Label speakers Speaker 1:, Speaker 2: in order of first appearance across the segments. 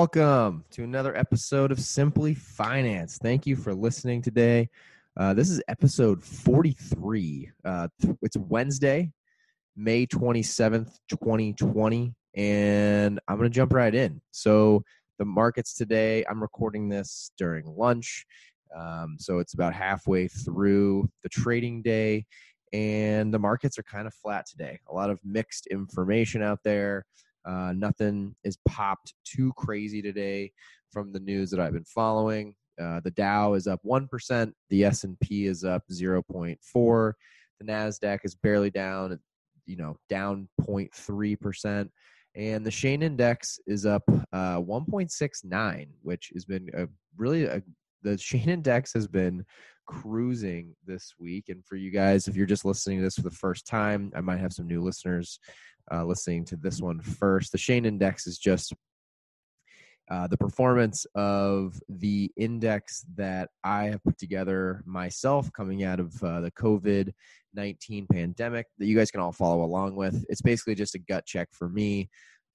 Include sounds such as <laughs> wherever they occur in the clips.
Speaker 1: Welcome to another episode of Simply Finance. Thank you for listening today. Uh, this is episode 43. Uh, it's Wednesday, May 27th, 2020, and I'm going to jump right in. So, the markets today, I'm recording this during lunch. Um, so, it's about halfway through the trading day, and the markets are kind of flat today. A lot of mixed information out there. Uh, nothing is popped too crazy today from the news that I've been following. Uh, the Dow is up 1%, the S&P is up 0.4, the Nasdaq is barely down, you know, down 0.3%, and the Shane index is up uh, 1.69, which has been a really a, the Shane index has been cruising this week. And for you guys, if you're just listening to this for the first time, I might have some new listeners uh, listening to this one first. The Shane Index is just uh, the performance of the index that I have put together myself coming out of uh, the COVID 19 pandemic that you guys can all follow along with. It's basically just a gut check for me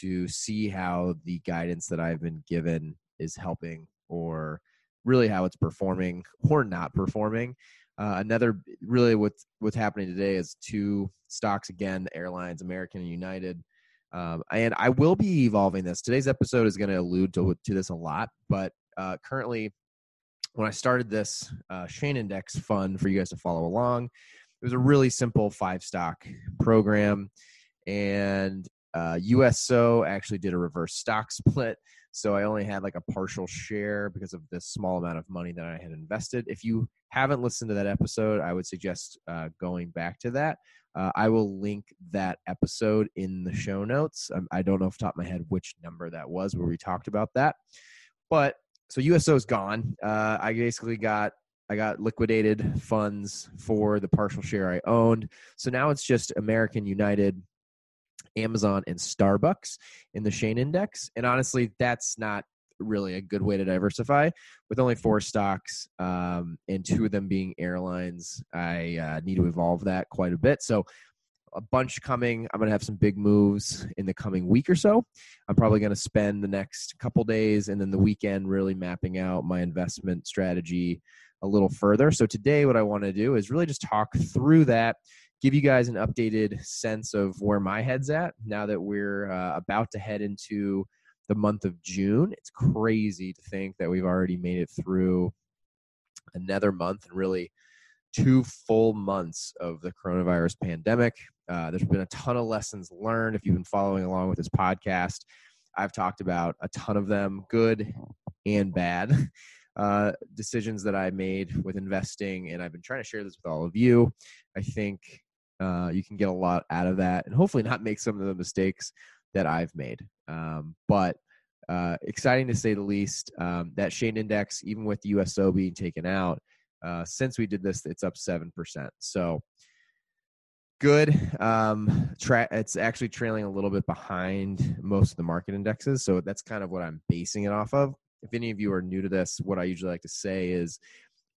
Speaker 1: to see how the guidance that I've been given is helping or really how it's performing or not performing. Uh, another really what's what's happening today is two stocks again, airlines, American and United. Um, and I will be evolving this. Today's episode is going to allude to, to this a lot, but uh, currently, when I started this uh, Shane Index fund for you guys to follow along, it was a really simple five stock program, and uh, USO actually did a reverse stock <laughs> split. So I only had like a partial share because of the small amount of money that I had invested. If you haven't listened to that episode, I would suggest uh, going back to that. Uh, I will link that episode in the show notes. Um, I don't know off the top of my head which number that was where we talked about that. But so USO is gone. Uh, I basically got I got liquidated funds for the partial share I owned. So now it's just American United, Amazon, and Starbucks in the Shane Index. And honestly, that's not really a good way to diversify. With only four stocks um, and two of them being airlines, I uh, need to evolve that quite a bit. So, a bunch coming. I'm going to have some big moves in the coming week or so. I'm probably going to spend the next couple days and then the weekend really mapping out my investment strategy a little further. So, today, what I want to do is really just talk through that give you guys an updated sense of where my head's at now that we're uh, about to head into the month of June. It's crazy to think that we've already made it through another month and really two full months of the coronavirus pandemic. Uh, there's been a ton of lessons learned. If you've been following along with this podcast, I've talked about a ton of them, good and bad. <laughs> Uh, decisions that I made with investing, and I've been trying to share this with all of you. I think uh, you can get a lot out of that, and hopefully not make some of the mistakes that I've made. Um, but uh, exciting to say the least. Um, that Shane Index, even with the USO being taken out, uh, since we did this, it's up seven percent. So good. Um, tra- it's actually trailing a little bit behind most of the market indexes. So that's kind of what I'm basing it off of. If any of you are new to this, what I usually like to say is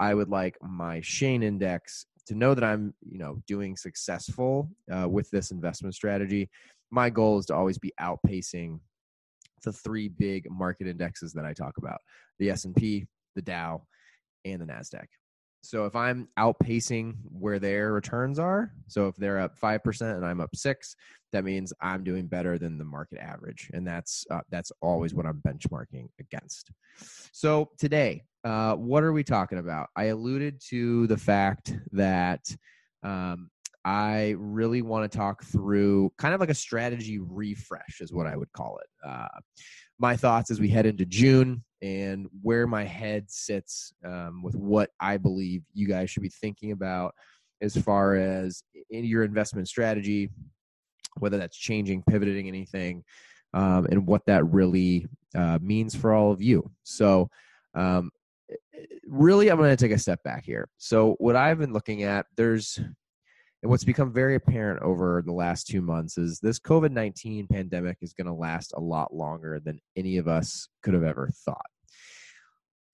Speaker 1: I would like my Shane Index to know that I'm, you know, doing successful uh, with this investment strategy my goal is to always be outpacing the three big market indexes that I talk about: the S&P, the Dow, and the Nasdaq. So if I'm outpacing where their returns are, so if they're up 5% and I'm up 6, that means I'm doing better than the market average and that's uh, that's always what I'm benchmarking against. So today, uh, what are we talking about? I alluded to the fact that um, I really want to talk through kind of like a strategy refresh, is what I would call it. Uh, my thoughts as we head into June and where my head sits um, with what I believe you guys should be thinking about as far as in your investment strategy, whether that's changing, pivoting anything, um, and what that really uh, means for all of you. So, um, really, I'm going to take a step back here. So, what I've been looking at, there's and what's become very apparent over the last two months is this COVID 19 pandemic is going to last a lot longer than any of us could have ever thought.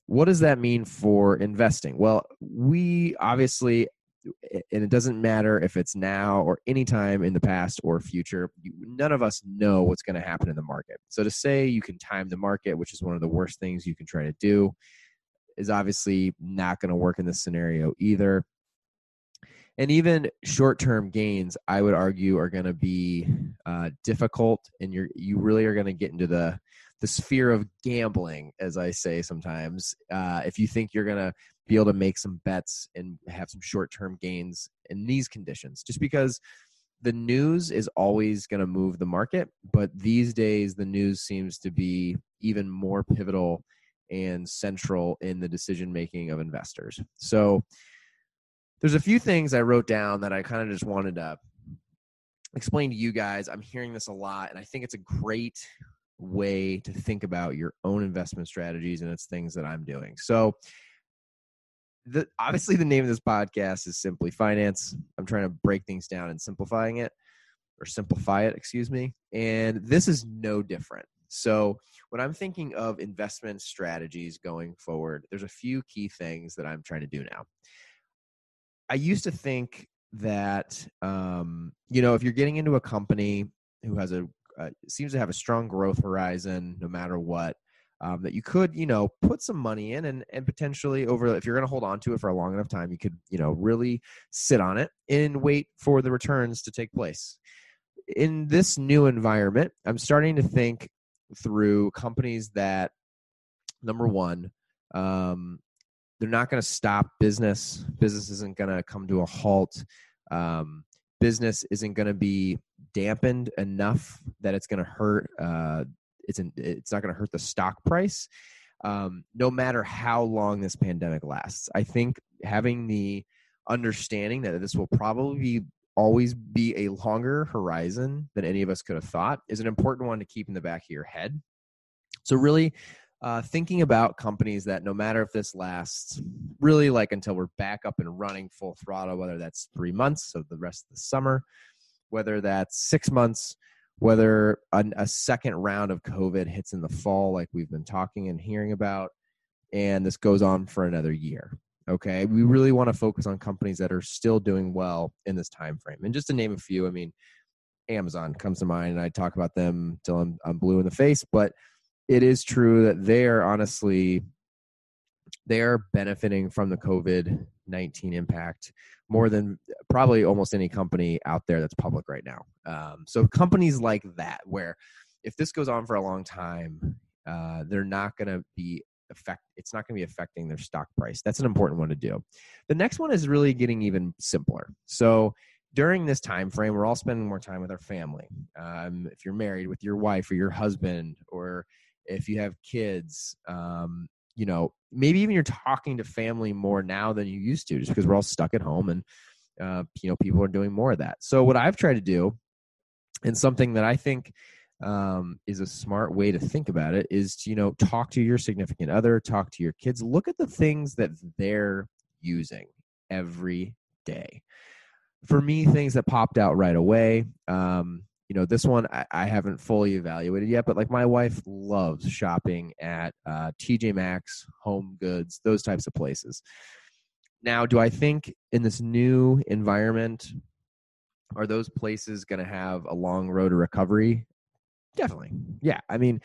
Speaker 1: What does that mean for investing? Well, we obviously, and it doesn't matter if it's now or anytime in the past or future none of us know what's going to happen in the market so to say you can time the market which is one of the worst things you can try to do is obviously not going to work in this scenario either. And even short-term gains i would argue are going to be uh, difficult and you're you really are going to get into the the sphere of gambling as i say sometimes. Uh, if you think you're going to be able to make some bets and have some short-term gains in these conditions just because the news is always going to move the market but these days the news seems to be even more pivotal and central in the decision making of investors so there's a few things I wrote down that I kind of just wanted to explain to you guys. I'm hearing this a lot, and I think it's a great way to think about your own investment strategies, and it's things that I'm doing. So, the, obviously, the name of this podcast is Simply Finance. I'm trying to break things down and simplifying it, or simplify it, excuse me. And this is no different. So, when I'm thinking of investment strategies going forward, there's a few key things that I'm trying to do now. I used to think that um, you know if you're getting into a company who has a uh, seems to have a strong growth horizon no matter what um, that you could you know put some money in and and potentially over if you're going to hold on to it for a long enough time you could you know really sit on it and wait for the returns to take place in this new environment i'm starting to think through companies that number one um, they're not going to stop business. Business isn't going to come to a halt. Um, business isn't going to be dampened enough that it's going to hurt. Uh, it's in, it's not going to hurt the stock price. Um, no matter how long this pandemic lasts, I think having the understanding that this will probably be always be a longer horizon than any of us could have thought is an important one to keep in the back of your head. So really uh, thinking about companies that no matter if this lasts really like until we're back up and running full throttle, whether that's three months of the rest of the summer, whether that's six months, whether a, a second round of COVID hits in the fall, like we've been talking and hearing about, and this goes on for another year. Okay, we really want to focus on companies that are still doing well in this time frame. And just to name a few, I mean, Amazon comes to mind, and I talk about them till I'm, I'm blue in the face, but it is true that they're honestly they're benefiting from the COVID 19 impact more than probably almost any company out there that's public right now. Um, so, companies like that, where if this goes on for a long time, uh, they're not going to be affect it's not going to be affecting their stock price. That's an important one to do. The next one is really getting even simpler. So during this time frame we're all spending more time with our family. Um, if you're married with your wife or your husband or if you have kids um, you know maybe even you're talking to family more now than you used to just because we're all stuck at home and uh, you know people are doing more of that. So what i've tried to do and something that i think um, is a smart way to think about it is to you know talk to your significant other talk to your kids look at the things that they're using every day. For me things that popped out right away um, you know this one I, I, haven't fully evaluated yet but like my wife loves shopping at uh, tj maxx home goods those types of places. Now do i think in this new environment are those places going to have a long road to recovery definitely yeah i mean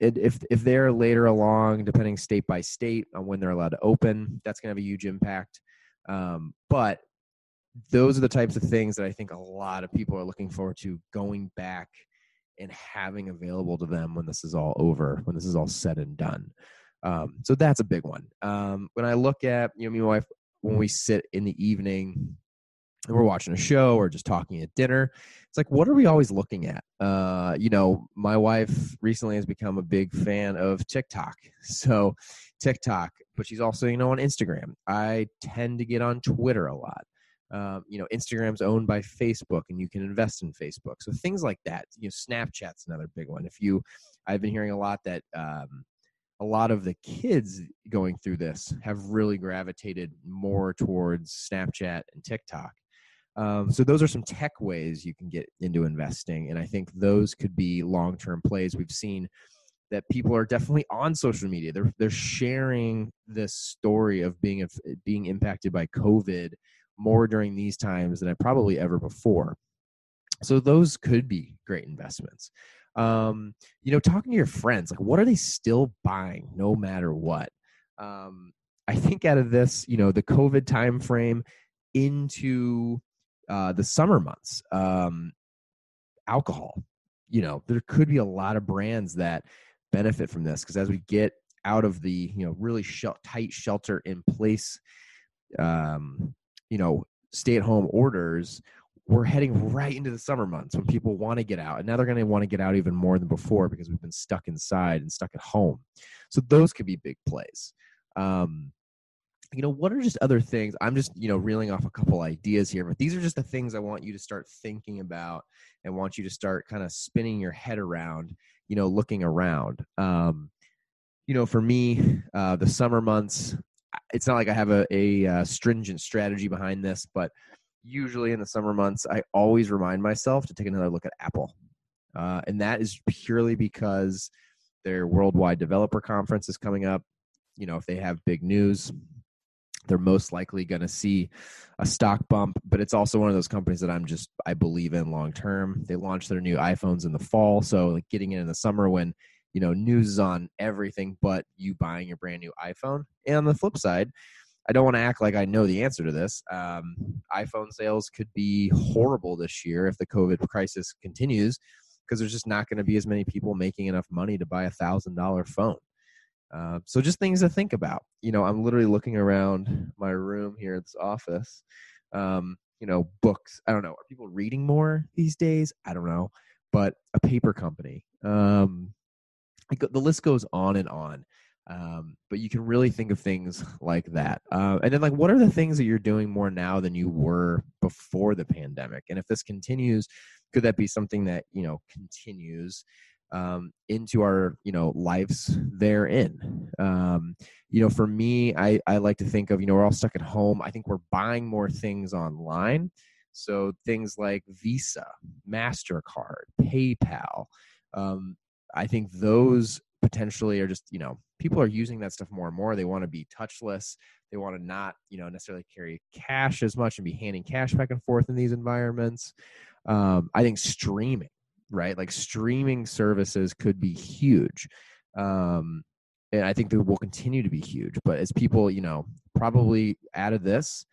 Speaker 1: it, if if they're later along depending state by state on when they're allowed to open that's going to have a huge impact um, but those are the types of things that I think a lot of people are looking forward to going back and having available to them when this is all over, when this is all said and done. Um, so that's a big one. Um, when I look at, you know, me and my wife, when we sit in the evening and we're watching a show or just talking at dinner, it's like, what are we always looking at? Uh, you know, my wife recently has become a big fan of TikTok. <laughs> So TikTok, but she's also, you know, on Instagram. I tend to get on Twitter a lot um, you know instagram's owned by facebook and you can invest in facebook so things like that you know snapchat's another big one if you i've been hearing a lot that um, a lot of the kids going through this have really gravitated more towards snapchat and tiktok um, so those are some tech ways you can get into investing and i think those could be long-term plays we've seen that people are definitely on social media they're, they're sharing this story of being of being impacted by covid more during these times than I probably ever before. So those could be great investments. Um, you know, talking to your friends, like what are they still buying no matter what? Um, I think out of this, you know, the COVID time frame into uh, the summer months, um, alcohol. You know, there could be a lot of brands that benefit from this because as we get out of the you know really tight shelter in place, um, you know, stay at home orders, we're heading right into the summer months when people want to get out. And now they're going to want to get out even more than before because we've been stuck inside and stuck at home. So those could be big plays. Um, you know, what are just other things? I'm just, you know, reeling off a couple ideas here, but these are just the things I want you to start thinking about and want you to start kind of spinning your head around, you know, looking around. Um, you know, for me, uh, the summer months, it's not like I have a, a, uh, stringent strategy behind this, but usually in the summer months, I always remind myself to take another look at Apple. Uh, and that is purely because their worldwide developer conference is coming up. You know, if they have big news, they're most likely going to see a stock bump but it's also one of those companies that i'm just i believe in long term. They launched their new iphones in the fall so like getting in in the summer when you know news is on everything but you buying your brand new iphone. And on the flip side i don't want to act like i know the answer to this um, iphone sales could be horrible this year if the covid crisis continues because there's just not going to be as many people making enough money to buy a thousand dollar phone uh, so just things to think about. You know, I'm literally looking around my room here at this office. Um, you know, books. I don't know. Are people reading more these days? I don't know. But a paper company. Um, the list goes on and on. Um, but you can really think of things <laughs> like that. Uh, and then, like, what are the things that you're doing more now than you were before the pandemic? And if this continues, could that be something that you know continues? Um, into our you know lives therein. Um, you know for me I, I like to think of you know we're all stuck at home. I think we're buying more things online. So things like visa mastercard paypal um, i think those potentially are just you know people are using that stuff more and more. They want to be touchless. They want to not you know necessarily carry cash as much and be handing cash back and forth in these environments. Um, i think streaming right? Like streaming services could be huge. Um, and I think they will continue to be huge. But as people, you know, probably out of this,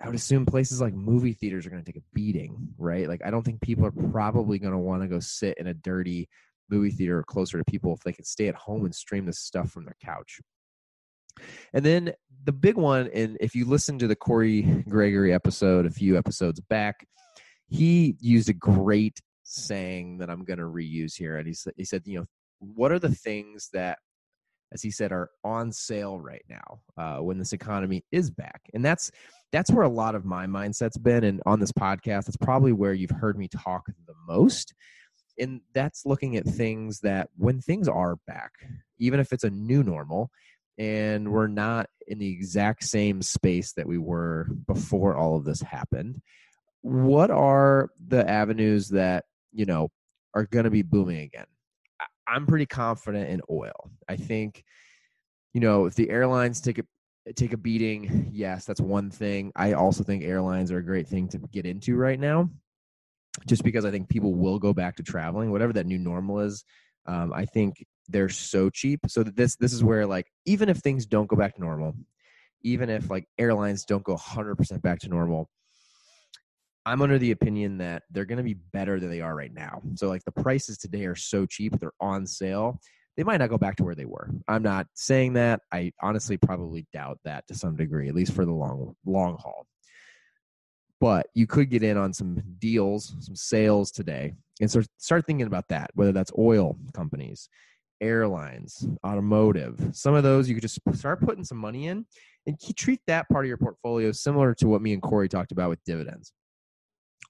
Speaker 1: I would assume places like movie theaters are going to take a beating, right? Like, I don't think people are probably going to want to go sit in a dirty movie theater closer to people if they can stay at home and stream this stuff from their couch. And then the big one, and if you listen to the Corey Gregory episode a few episodes back, he used a great saying that I'm going to reuse here. And he said, he said, you know, what are the things that, as he said, are on sale right now uh, when this economy is back? And that's that's where a lot of my mindset's been. And on this podcast, it's probably where you've heard me talk the most. And that's looking at things that when things are back, even if it's a new normal, and we're not in the exact same space that we were before all of this happened what are the avenues that you know, are going to be booming again. I'm pretty confident in oil. I think, you know, if the airlines take a take a beating, yes, that's one thing. I also think airlines are a great thing to get into right now, just because I think people will go back to traveling, whatever that new normal is. Um, I think they're so cheap. So this this is where like even if things don't go back to normal, even if like airlines don't go 100% back to normal, I'm under the opinion that they're going to be better than they are right now. So like the prices today are so cheap, they're on sale. They might not go back to where they were. I'm not saying that. I honestly probably doubt that to some degree, at least for the long long haul. But you could get in on some deals, some sales today, and start start thinking about that. Whether that's oil companies, airlines, automotive, some of those you could just start putting some money in, and treat that part of your portfolio similar to what me and Corey talked about with dividends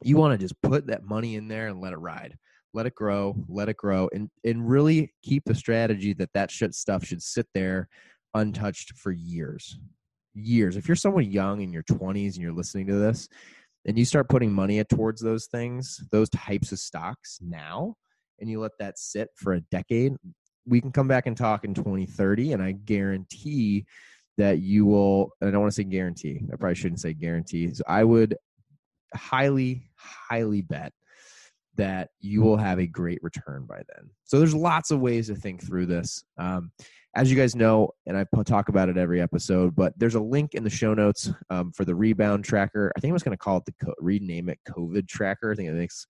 Speaker 1: you want to just put that money in there and let it ride let it grow let it grow and and really keep the strategy that that shit stuff should sit there untouched for years years if you're someone young in your 20s and you're listening to this and you start putting money towards those things those types of stocks now and you let that sit for a decade we can come back and talk in 2030 and i guarantee that you will, and I don't want to say guarantee, I probably shouldn't say guarantee. So I would highly, highly bet that you will have a great return by then. So there's lots of ways to think through this. Um, as you guys know, and I talk about it every episode, but there's a link in the show notes um, for the rebound tracker. I think I was going to call it the co- rename it COVID tracker. I think it makes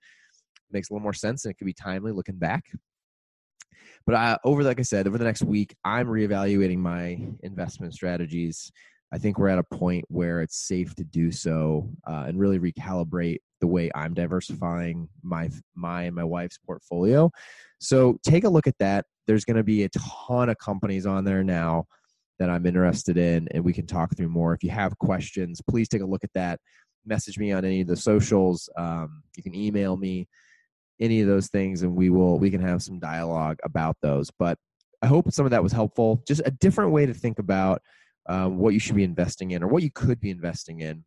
Speaker 1: makes a little more sense and it could be timely looking back. But I, over, like I said, over the next week, I'm reevaluating my investment strategies. I think we're at a point where it's safe to do so uh, and really recalibrate the way I'm diversifying my my and my wife's portfolio. So take a look at that. There's going to be a ton of companies on there now that I'm interested in, and we can talk through more. If you have questions, please take a look at that. Message me on any of the socials. Um, you can email me any of those things, and we will we can have some dialogue about those. But I hope some of that was helpful. Just a different way to think about um, what you should be investing in or what you could be investing in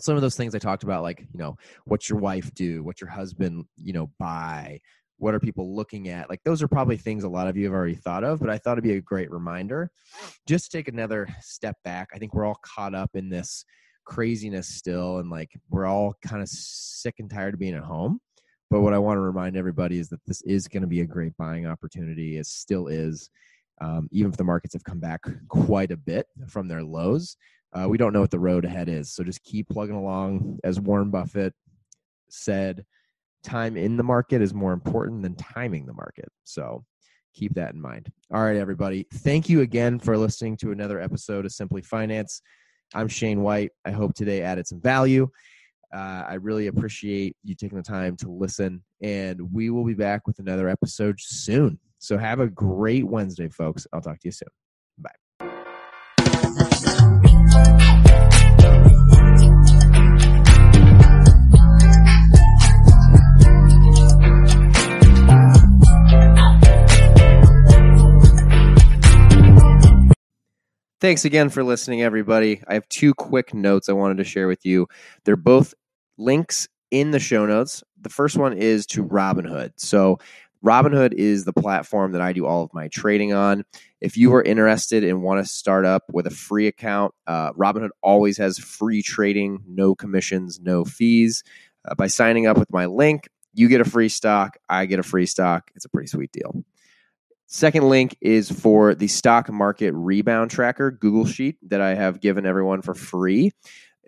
Speaker 1: some of those things I talked about, like, you know, what's your wife do? What's your husband, you know, buy? What are people looking at? Like, those are probably things a lot of you have already thought of, but I thought it'd be a great reminder just to take another step back. I think we're all caught up in this craziness still, and like, we're all kind of sick and tired of being at home. But what I want to remind everybody is that this is going to be a great buying opportunity. It still is. Um, even if the markets have come back quite a bit from their lows, uh, we don't know what the road ahead is. So just keep plugging along. As Warren Buffett said, time in the market is more important than timing the market. So keep that in mind. All right, everybody. Thank you again for listening to another episode of Simply Finance. I'm Shane White. I hope today added some value. Uh, I really appreciate you taking the time to listen, and we will be back with another episode soon. So have a great Wednesday, folks. I'll talk to you soon. Bye. Thanks again for listening, everybody. I have two quick notes I wanted to share with you. They're both links in the show notes. The first one is to Robinhood. So, Robinhood is the platform that I do all of my trading on. If you are interested and want to start up with a free account, uh, Robinhood always has free trading, no commissions, no fees. Uh, by signing up with my link, you get a free stock, I get a free stock. It's a pretty sweet deal. Second link is for the stock market rebound tracker Google Sheet that I have given everyone for free.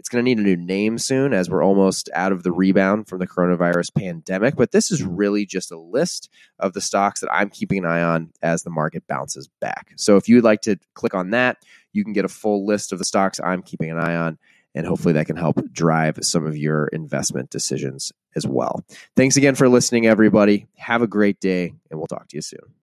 Speaker 1: It's going to need a new name soon as we're almost out of the rebound from the coronavirus pandemic. But this is really just a list of the stocks that I'm keeping an eye on as the market bounces back. So if you'd like to click on that, you can get a full list of the stocks I'm keeping an eye on. And hopefully that can help drive some of your investment decisions as well. Thanks again for listening, everybody. Have a great day, and we'll talk to you soon.